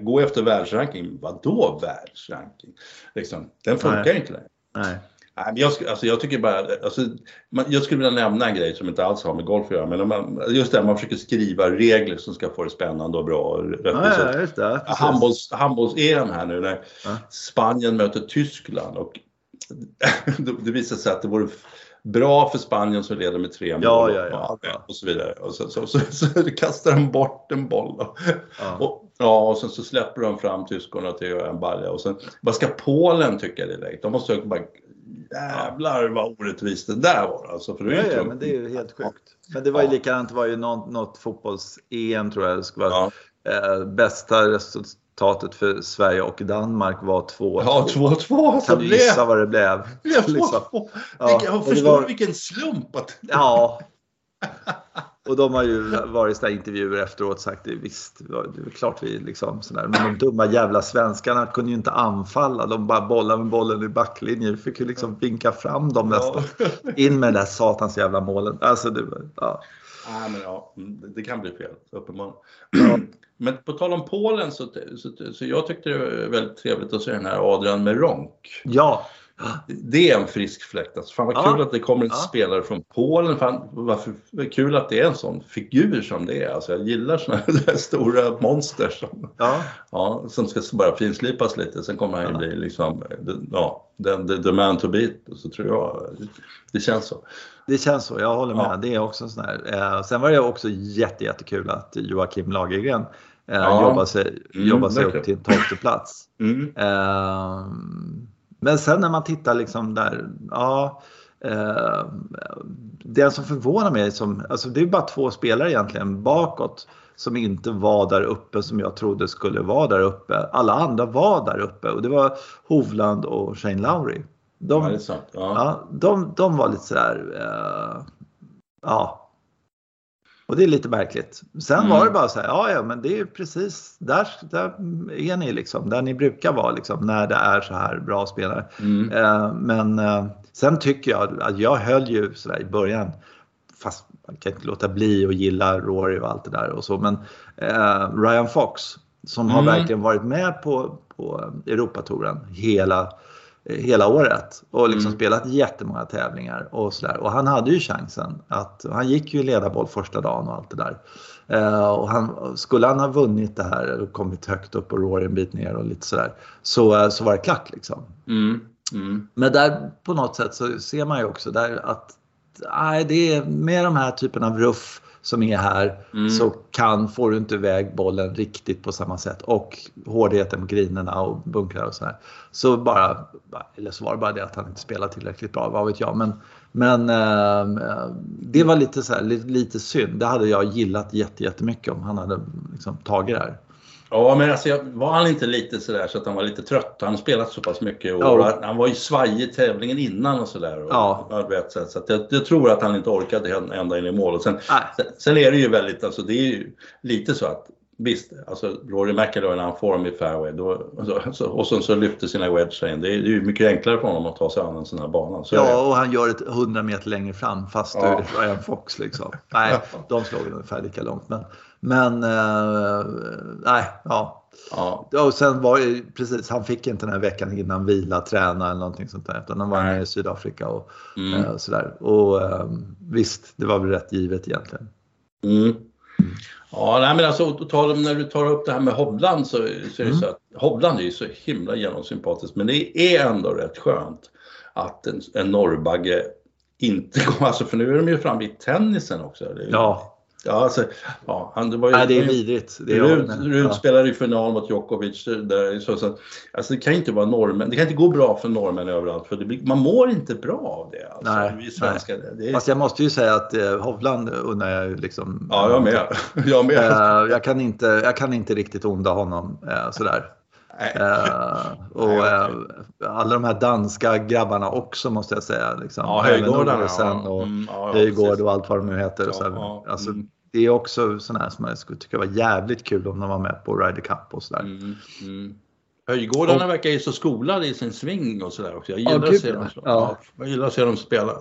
gå efter världsranking. Vadå världsranking? Liksom, den funkar Nej. inte längre. Nej. Jag, alltså, jag tycker bara, alltså, jag skulle vilja nämna en grej som inte alls har med golf att göra, men man, just det man försöker skriva regler som ska få det spännande och bra och rättvist. Ja, handbolls, handbolls-EM här nu när Ja. Spanien möter Tyskland och det, visar sig att det vore bra för Spanien som leder med tre mål Ja, ja, ja. och, så vidare. Och så, så, så, så, kastar de bort en boll. Och, ja, och sen så släpper de fram tyskarna till en balja och sen vad ska Polen tycka det är? De måste bara jävlar vad orättvist det där var alltså. För det Ja, ja, men det är ju helt sjukt. Men det var ju Ja. likadant, det var ju något, något fotbolls-EM tror jag det skulle vara. Ja, Eh, bästa resultatet för Sverige och Danmark var 2-2. ja 2-2 alltså. Kan du gissa vad det blev? Det blev 2-2. Liksom. Ja, Förstår var- du vilken slump att Ja. Och de har ju varit i sådana intervjuer efteråt och sagt det visst, det är klart vi liksom sådär. Men de dumma jävla svenskarna kunde ju inte anfalla. De bara bollade med bollen i backlinjen. Vi fick ju liksom vinka fram dem nästan. In med den där satans jävla målen. Alltså det ja. Nej, men ja, mm, det kan bli fel, uppenbarligen. Men på tal om Polen så, så, så jag tyckte det var väldigt trevligt att se den här Adrian Meronk. Ja, Det är en frisk fläkt. Alltså, fan vad Ja. kul att det kommer en Ja. spelare från Polen. Fan, varför, vad kul att det är en sån figur som det är. Alltså, jag gillar såna här stora monster som, Ja, ja, som ska bara finslipas lite. Sen kommer han ju bli liksom, ja, the, the, the man to beat. Så tror jag. Det känns så. det känns så. Jag håller med. Det är också sån här. Eh, sen var det också jätte, jättekul att Joakim Lagergren eh, Ja. jobbar sig, Mm, jobbar sig upp till en tolfte plats. Mm. Eh, men sen när man tittar liksom där, ja. Eh, det som förvånar mig, som, alltså det är bara två spelare egentligen bakåt som inte var där uppe som jag trodde skulle vara där uppe. Alla andra var där uppe och det var Hovland och Shane Lowry. De, Ja. Ja. Ja, de, de var lite sådär, eh, ja. Och det är lite märkligt. Sen Mm. var det bara så här, ja ja men det är precis, där, där är ni liksom, där ni brukar vara liksom, när det är så här bra spelare. Mm. Eh, men eh, sen tycker jag att jag höll ju sådär i början, fast man kan inte låta bli att gilla Rory och allt det där och så, men eh, Ryan Fox som har Mm. verkligen varit med på, på Europatouren hela hela året och liksom Mm. spelat jättemånga tävlingar och sådär. Och han hade ju chansen att, han gick ju ledarboll första dagen och allt det där. Eh, och han, skulle han ha vunnit det här och kommit högt upp och Rory en bit ner och lite sådär så, eh, så var det klart liksom. Mm. Mm. Men där på något sätt så ser man ju också där att nej, det är med de här typen av ruff som är här Mm. så kan, får du inte iväg bollen riktigt på samma sätt och hårdheten på grinerna och bunkrar och sådär. Så bara, eller så var det bara det att han inte spelade tillräckligt bra, vad vet jag. Men, men eh, det var lite, så här, lite, lite synd. Det hade jag gillat jätte, jättemycket om han hade liksom, tagit det här. Ja, men alltså, var han inte lite sådär så att han var lite trött? Han har spelat så pass mycket och Ja. han var ju svajig i tävlingen innan och sådär. och- Ja. vet, så att- jag, jag tror att han inte orkade än- ända in i mål. Och sen, sen, sen är det ju väldigt, alltså det är ju lite så att Visst, alltså Rory McIlroy när han får dem i fairway då, och, så, så, och sen så lyfter sina wedge in. Det är, ju mycket enklare för honom att ta sig an en sån här bana. Så. Ja, och han gör ett 100 meter längre fram fast Ja. Ryan Fox liksom. Nej, de väl ungefär lika långt. Men, men eh, nej, ja. Ja. Och sen var det precis, han fick inte den här veckan innan vila, träna eller någonting sånt där. Utan de var nere i Sydafrika och Mm. eh, sådär. Och eh, visst, det var väl rätt givet egentligen. Mm. Ja, nej, men alltså tal om när du tar upp det här med Hovland så, så är det Mm. så att Hovland är ju så himla genomsympatisk men det är ändå rätt skönt att en, en norrbagge inte går, alltså för nu är de ju framme i tennisen också. Ja, ja, alltså, ja han, det var ju, nej, det är vidrigt. Det är Rud, ja. Rud spelade i final mot Djokovic. Där, så, så, alltså det kan inte vara norrmän, det kan inte gå bra för norrmän överallt för det blir, man mår inte bra av det. Alltså, Nej, vi svenskar. Det är, Fast jag måste ju säga att eh, Hovland undrar jag liksom. ja, jag med. Jag med. Eh, jag, kan inte, jag kan inte riktigt onda honom eh, sådär. Eh, och okej. alla de här danska grabbarna också måste jag säga. Liksom. Ja, Höjgårdarna. Ja. och Mm, ja, ja, Höjgård och allt vad de nu heter. och så. Ja, ja, Alltså, mm. Det är också sådana här som jag skulle tycka var jävligt kul om de var med på Ryder Cup och sådär. Mm, mm. Höjgårdarna verkar ju så skolade i sin swing och sådär också. Jag Ja, gillar, att gud, se ja. dem. Ja. Ja, jag gillar att se dem spela.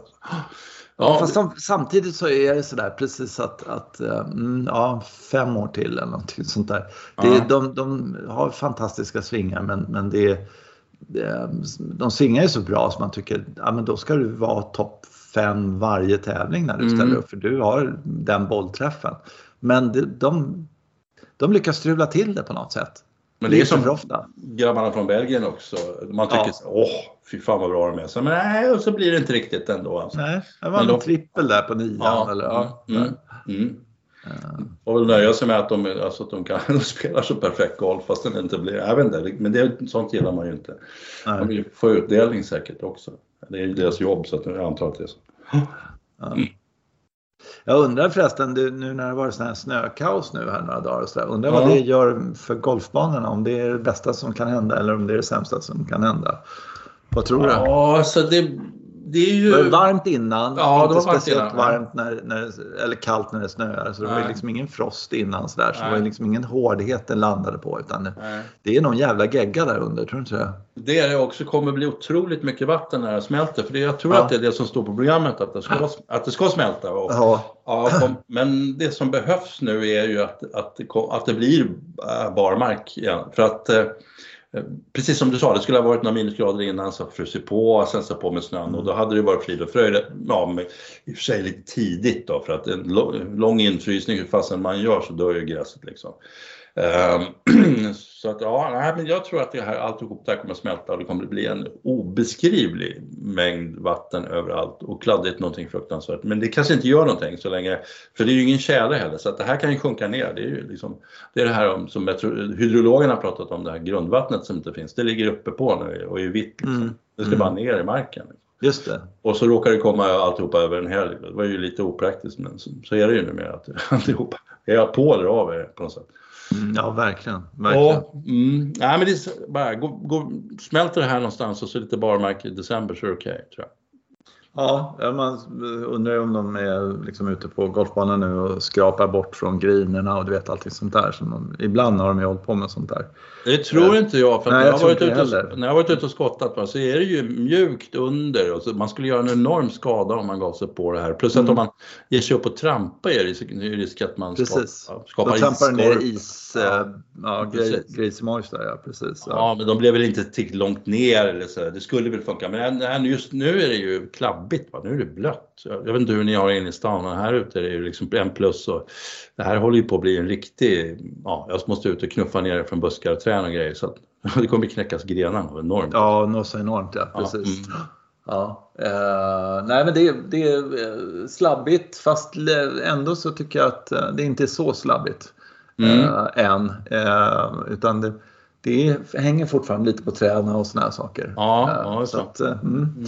Ja, fast sam, samtidigt så är det sådär precis att, att eh, mm, ja, fem år till eller någonting sånt där. Det, Ja. de, de har fantastiska svingar men, men det, det, de svingar ju så bra så man tycker ja, men då ska du vara topp fem varje tävling när du Mm. ställer upp för du har den bollträffen. Men det, de, de lyckas strula till det på något sätt. Men det är som grabbarna från Belgien också. Man tycker Ja. så, åh, fy fan vad bra de är. Så, men nej, och så blir det inte riktigt ändå. Alltså. Nej, det var Men en de- trippel där på nian. Ja, eller, ja, mm, mm. Eh, Och väl nöja sig med att de, alltså, att de kan de spelar så perfekt golf fast den inte blir, jag vet inte, men det, sånt gillar man ju inte. nej. De vill få utdelning säkert också. Det är ju deras jobb så att jag antar att det är så. Ja. Jag undrar förresten, nu när det varit sån här snökaos nu här några dagar och så där, undrar Ja. vad det gör för golfbanorna? Om det är det bästa som kan hända eller om det är det sämsta som kan hända? Vad tror du? Ja, alltså det, det är ju... Det var varmt innan, Ja, det inte var varmt speciellt varmt när, när, eller kallt när det snöar. Så det var Nej. liksom ingen frost innan så, där, så det Nej. var ju liksom ingen hårdhet den landade på. Utan det, Nej. det är någon jävla gegga där under, tror du inte det? Det är det också kommer bli otroligt mycket vatten när det smälter. För det, jag tror Ja. att det är det som står på programmet, att det ska, att det ska smälta. Och, Ja, ja, kom, men det som behövs nu är ju att, att, det, att det blir äh, barmark igen. För att eh, Eh, precis som du sa, det skulle ha varit några minusgrader innan så frusit på, sen så på med snön och då hade det varit frid och fröjd. Ja, men i och för sig lite tidigt då för att en lång infrysning, hur fasen man gör så dör ju gräset liksom. Ehm, så att ja, nej, men jag tror att det här, alltihop där kommer att smälta och det kommer att bli en obeskrivlig mängd vatten överallt och kladdigt någonting fruktansvärt. Men det kanske inte gör någonting så länge, för det är ju ingen tjäle heller så att det här kan ju sjunka ner. Det är ju liksom, det är det här som jag tror, hydrologerna har pratat om, det här grundvattnet som inte finns. Det ligger uppe på nu och är vitt liksom. Mm. Det ska mm. bara ner i marken. Just det. Och så råkar det komma alltihopa över en helg. Det var ju lite opraktiskt men så, så är det ju numera att alltihopa är på eller av er på något sätt. Mm, ja, verkligen. verkligen. Och, mm, nej, men det är bara, gå, gå, smälter det här någonstans och så lite barmark i december så är det okej, okay, tror jag. Ja, man undrar ju om de är liksom ute på golfbanan nu och skrapar bort från grinerna och du vet allting sånt där. Som de, ibland har de ju hållit på med sånt där. Det tror inte jag. För Nej, jag varit ute och, när jag varit ute och skottat så är det ju mjukt under. Och så man skulle göra en enorm skada om man gav sig på det här. Plus att mm. om man ger sig upp och trampar är det risk att man precis. skapar, is. Då trampar ner is, ja, ja, grismojs där ja, precis. Ja. ja. men de blev väl inte tillräckligt långt ner eller så. Det skulle väl funka. Men just nu är det ju klabbigt. Va? Nu är det blött. Jag vet inte hur ni har inne i stan, men här ute är det ju liksom en plus. Och det här håller ju på att bli en riktig, ja, jag måste ut och knuffa ner från buskar och träd och grejer så att det kommer knäckas grenar enormt. Ja, något så enormt ja, precis. Ja, mm. ja. Uh, nej men det, det är slabbigt fast ändå så tycker jag att eh, det inte är så slabbigt mm. uh, än. Uh, utan det, det hänger fortfarande lite på träden och såna här saker. Ja, ja så. Att, mm. Mm.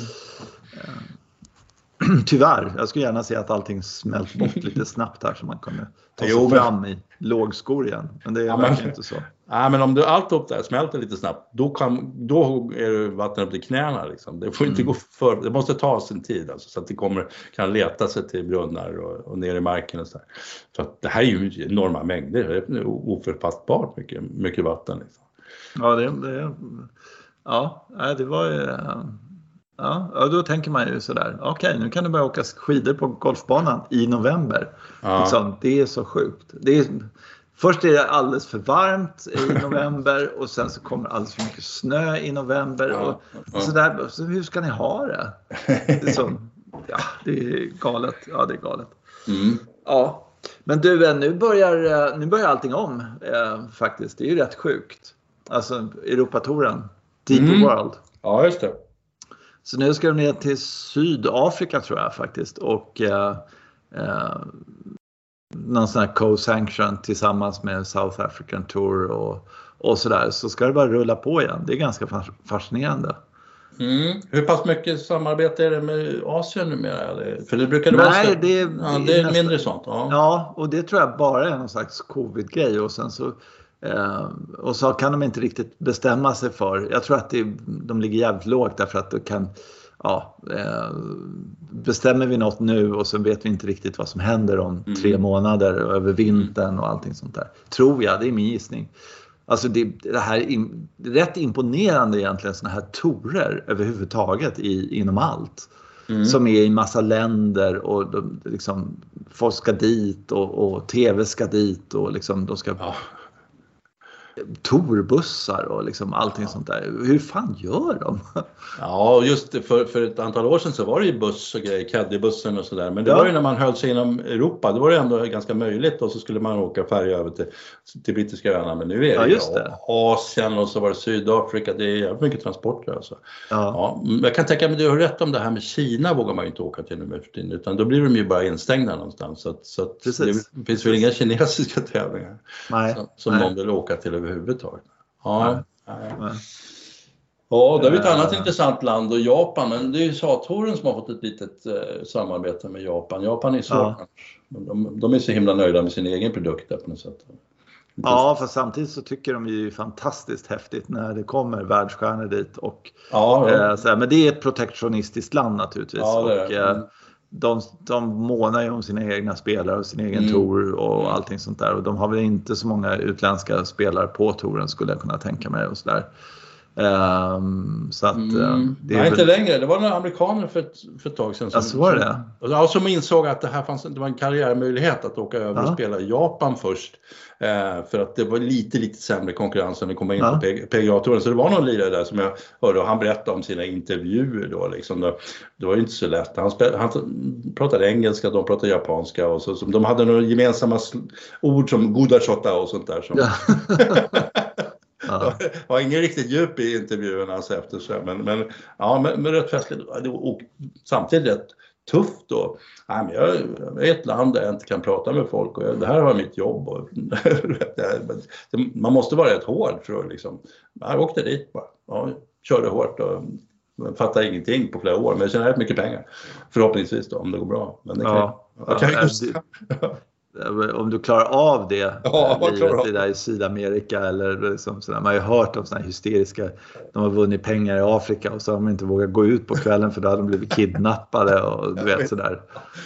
Tyvärr, jag skulle gärna se att allting smält bort lite snabbt här så man kunde ta sig jo, fram i lågskor igen. Men det är ja, verkligen inte så. Ja, men om du, allt upp där smälter lite snabbt, då, kan, då är det vatten upp till knäna. Liksom. Det får inte mm. gå för, det måste ta sin tid alltså, så att det kommer, kan leta sig till brunnar och, och ner i marken. Och så, där. att det här är ju enorma mängder, det är ofattbart mycket, mycket vatten. Liksom. Ja, det, det, ja, det var ju Ja, då tänker man ju sådär, okej okay, nu kan du börja åka skidor på golfbanan i november. Ja. Liksom, det är så sjukt. Det är, först är det alldeles för varmt i november och sen så kommer alldeles för mycket snö i november. Och, och sådär. Så hur ska ni ha det? Det så, ja, det är galet. Ja, det är galet. Mm. Ja. Men du, nu börjar, nu börjar allting om eh, faktiskt. Det är ju rätt sjukt. Alltså Europatouren, Deep mm. World. Ja, just det. Så nu ska de ner till Sydafrika tror jag faktiskt och eh, eh, någon sån här co-sanction tillsammans med South African Tour och, och sådär. Så ska det bara rulla på igen. Det är ganska fascinerande. Mm. Hur pass mycket samarbete är det med Asien numera? För det brukar det Nej, vara så. Det, är, ja, det är nästan, mindre sånt. Ja. ja, och det tror jag bara är någon slags covid-grej och sen så och så kan de inte riktigt bestämma sig för, jag tror att det, de ligger jävligt lågt därför att det kan, ja, eh, bestämmer vi något nu och så vet vi inte riktigt vad som händer om mm. tre månader och över vintern och allting sånt där. Tror jag, det är min gissning. Alltså det, det här är rätt imponerande egentligen sådana här torer överhuvudtaget i, inom allt. Mm. Som är i massa länder och de, liksom, folk ska dit och, och TV ska dit och liksom, de ska ja torbussar och liksom allting ja. sånt där. Hur fan gör de? Ja, just för, för ett antal år sedan så var det ju buss och grejer, caddybussen och sådär. Men det ja. var ju när man höll sig inom Europa, då var det ändå ganska möjligt och så skulle man åka färja över till, till brittiska öarna. Men nu är det, ja, det. Asien och så var det Sydafrika, det är jävligt mycket transporter alltså. Ja. Ja, jag kan tänka mig, du har rätt om det här med Kina vågar man ju inte åka till nu för tiden, utan då blir de ju bara instängda någonstans. Så, så det finns väl inga kinesiska tävlingar Nej. som, som Nej. någon vill åka till överhuvudtaget. Ja, nej. Nej. Ja, det är ett annat uh, intressant land och Japan, men det är ju Satoren som har fått ett litet uh, samarbete med Japan. Japan är svårt uh. de, de, är så himla nöjda med sin egen produkt där på något sätt. Ja, för samtidigt så tycker de ju fantastiskt häftigt när det kommer världsstjärnor dit. Och, ja, ja. Eh, så här, men det är ett protektionistiskt land naturligtvis. Ja, det och, eh, mm de, de månar ju om sina egna spelare och sin egen mm. tour och allting sånt där. Och de har väl inte så många utländska spelare på touren skulle jag kunna tänka mig. Och så där. Um, så att, mm. det Nej, väl... inte längre. Det var några amerikaner för ett, för ett tag sedan som, alltså, var det? Som, som insåg att det här fanns, det var en karriärmöjlighet att åka över ja. och spela i Japan först. Eh, för att det var lite, lite sämre konkurrens än att komma in ja. på PGA-touren. Så det var någon lirare där som jag hörde och han berättade om sina intervjuer då. Liksom. Det, det var ju inte så lätt. Han, spel, han pratade engelska, de pratade japanska och så, så de hade några gemensamma ord som godashota och sånt där. Som, ja. Ja. Var ingen riktigt djup i intervjuerna alltså efter sig, men, men, ja, men, men rätt festligt. Och samtidigt rätt tufft då. Nej, men jag, är i ett land där jag inte kan prata med folk och det här var mitt jobb. Och, man måste vara rätt hård för att liksom, jag åkte dit bara. Ja, körde hårt och fattade ingenting på flera år men jag tjänade rätt mycket pengar. Förhoppningsvis då om det går bra. Men det kan, ja, jag kan ja, just, om du klarar av det ja, livet det där i Sydamerika eller liksom sådär. Man har ju hört om sådana hysteriska, de har vunnit pengar i Afrika och så har de inte vågat gå ut på kvällen för då hade de blivit kidnappade och du vet sådär.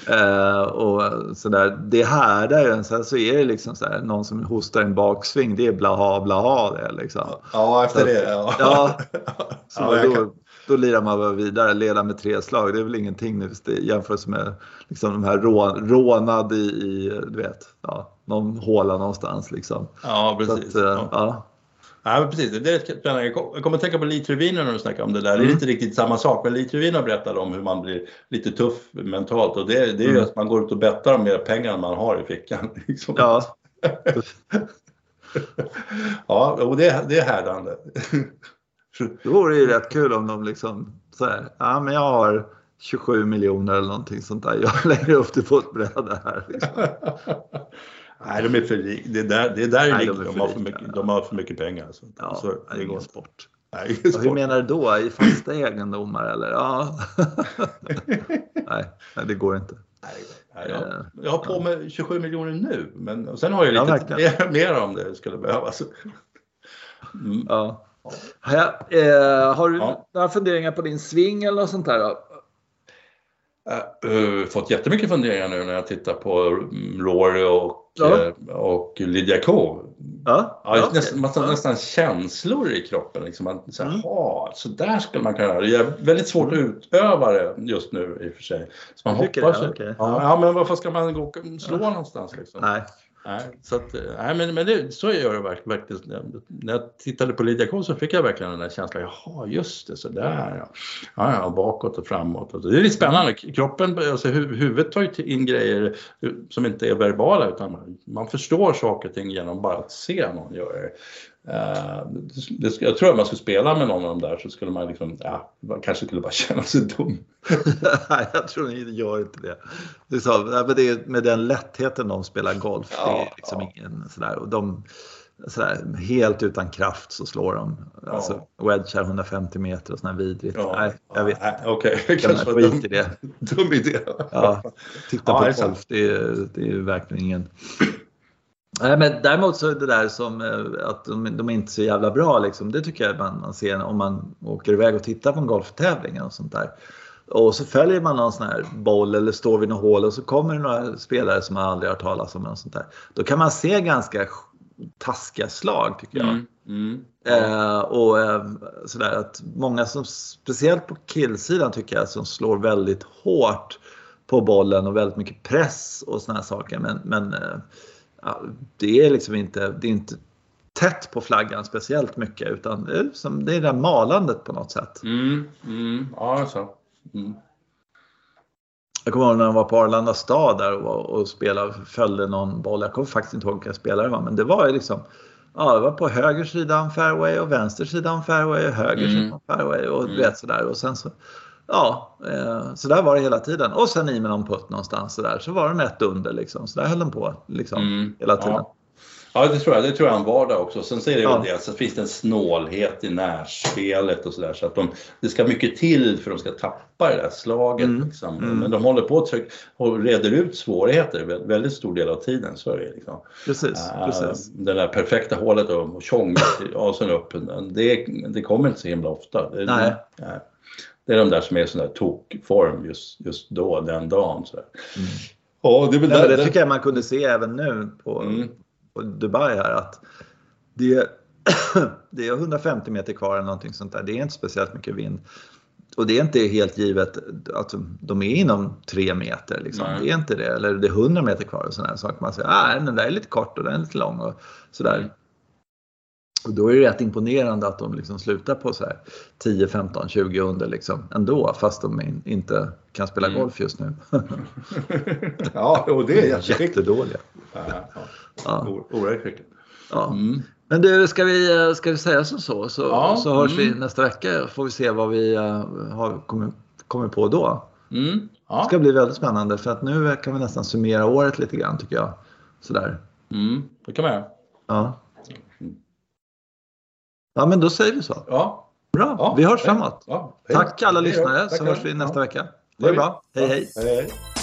Eh, och sådär. Det härdar ju, sen så är det liksom sådär, någon som hostar en baksving, det är blaha blaha det liksom. Ja, efter så, det. Ja. ja så ja, då, då lirar man bara vidare. Leda med tre slag, det är väl ingenting nu jämfört med liksom de här rån, rånad i, i, du vet, ja, någon håla någonstans. Liksom. Ja, precis. Att, ja. ja. Ja, precis. Det är spännande. Jag kommer att tänka på Lee Trevino när du snackar om det där. Mm. Det är mm. inte riktigt samma sak, men Lee Trevino berättade om hur man blir lite tuff mentalt och det, det är ju mm. att man går ut och bettar om mer pengar än man har i fickan. Liksom. Ja. ja, och det, det är härdande. Det vore ju rätt kul om de liksom säger, ja men jag har 27 miljoner eller någonting sånt där. Jag lägger upp det på ett bräde här. Liksom. Nej, de är för rika. Det är där, det är där Nej, de, är de, har för mycket, de har för mycket pengar. Så, ja, så, det är ingen sport. Nej, sport. Hur menar du då? I fasta egendomar eller? Ja. nej, nej, det går inte. Nej, jag, jag har på mig 27 miljoner nu, men sen har jag lite ja, mer, mer om det skulle behövas. Mm. Ja. Ja, eh, har du ja. några funderingar på din sving eller något sånt där? Då? Jag har uh, fått jättemycket funderingar nu när jag tittar på Rory och, ja. och Lydia Ko. Ja, ja, okay. nästan, man har nästan känslor i kroppen. Liksom. Man, så, här, mm. så där skulle man kunna göra. Det är väldigt svårt att utöva det just nu i och för sig. Så man hoppas, det, okay. ja, ja, men varför ska man gå och slå någonstans? Liksom? Nej. Nej, så att, nej men, men det, så gör det verkligen. När jag tittade på Lydia så fick jag verkligen den där känslan, jaha just det, så där ja. ja, ja bakåt och framåt. Det är lite spännande, kroppen, alltså huvudet tar ju in grejer eh, som inte är verbala utan man förstår saker och ting genom bara att se någon göra det. Uh, det, jag tror att man skulle spela med någon av dem där så skulle man liksom, ja, man kanske skulle bara känna sig dum. Nej, jag tror ni gör inte det. Det är, så, det är med den lättheten de spelar golf. Ja, det är liksom ja. ingen sådär. Och de, sådär, helt utan kraft så slår de. Ja. Alltså, wedgar 150 meter och sådär vidrigt. Ja. Nej, jag vet inte. Okej, okay. kanske var dum, det. dum idé. Ja, titta på golf, det är, det är verkligen ingen Nej, men däremot så är det där som eh, att de, de är inte så jävla bra liksom. Det tycker jag man, man ser om man åker iväg och tittar på en golftävling och sånt där. Och så följer man någon sån här boll eller står vid något hål och så kommer det några spelare som man aldrig har talat om. Och sånt där. Då kan man se ganska taskiga slag tycker jag. Mm, mm, ja. eh, och eh, sådär att många som, speciellt på killsidan tycker jag, som slår väldigt hårt på bollen och väldigt mycket press och såna här saker. Men, men eh, det är liksom inte, det är inte tätt på flaggan speciellt mycket utan det är, som, det är det där malandet på något sätt. Mm, mm, ja, alltså. Mm. Jag kommer ihåg när jag var på Arlanda stad där och, och spelade, följde någon boll. Jag kommer faktiskt inte ihåg vilka spelare det var, men det var ju liksom Ja, det var på höger sida fairway och vänster sida fairway och höger mm. sida fairway och mm. vet sådär. Och sen så, ja, eh, så där var det hela tiden. Och sen i med någon putt någonstans så där så var de ett under liksom. Så där höll de på liksom mm. hela tiden. Ja. Ja, det tror jag. Det tror jag han var där också. Sen så är det ja. det, så finns det en snålhet i närspelet och sådär. Så att de, det ska mycket till för att de ska tappa det där slaget. Mm. Liksom. Mm. Men de håller på att och reder ut svårigheter väldigt stor del av tiden. Så är det liksom. Precis, uh, precis. Det där perfekta hålet och tjonget och sen upp, det, det kommer inte så himla ofta. Det, Nej. Det, det är de där som är i sån där tokform just, just då, den dagen. Så. Mm. Ja, det, där, det tycker jag man kunde se även nu på, mm. Dubai här att det, det är 150 meter kvar eller någonting sånt där. Det är inte speciellt mycket vind. Och det är inte helt givet att de är inom tre meter. Liksom. Det är inte det. Eller det är 100 meter kvar och sådana saker. Man säger att ah, den där är lite kort och den är lite lång och sådär. Mm. Och då är det rätt imponerande att de liksom slutar på så här 10, 15, 20 under liksom ändå fast de in, inte kan spela mm. golf just nu. ja, och det är jättedåliga. Ja, ja. ja. Oerhört skickligt. Ja. Mm. Men du, ska vi, ska vi säga som så? Så, ja, så hörs mm. vi nästa vecka får vi se vad vi uh, har kommit, kommit på då. Mm. Ja. Det ska bli väldigt spännande för att nu kan vi nästan summera året lite grann tycker jag. Sådär. Mm, det kan man göra. Ja. Ja, men då säger vi så. Ja. Bra, ja, vi hörs framåt. Ja, Tack alla lyssnare så hörs vi nästa vecka. Det är bra. hej. hej. hej, hej.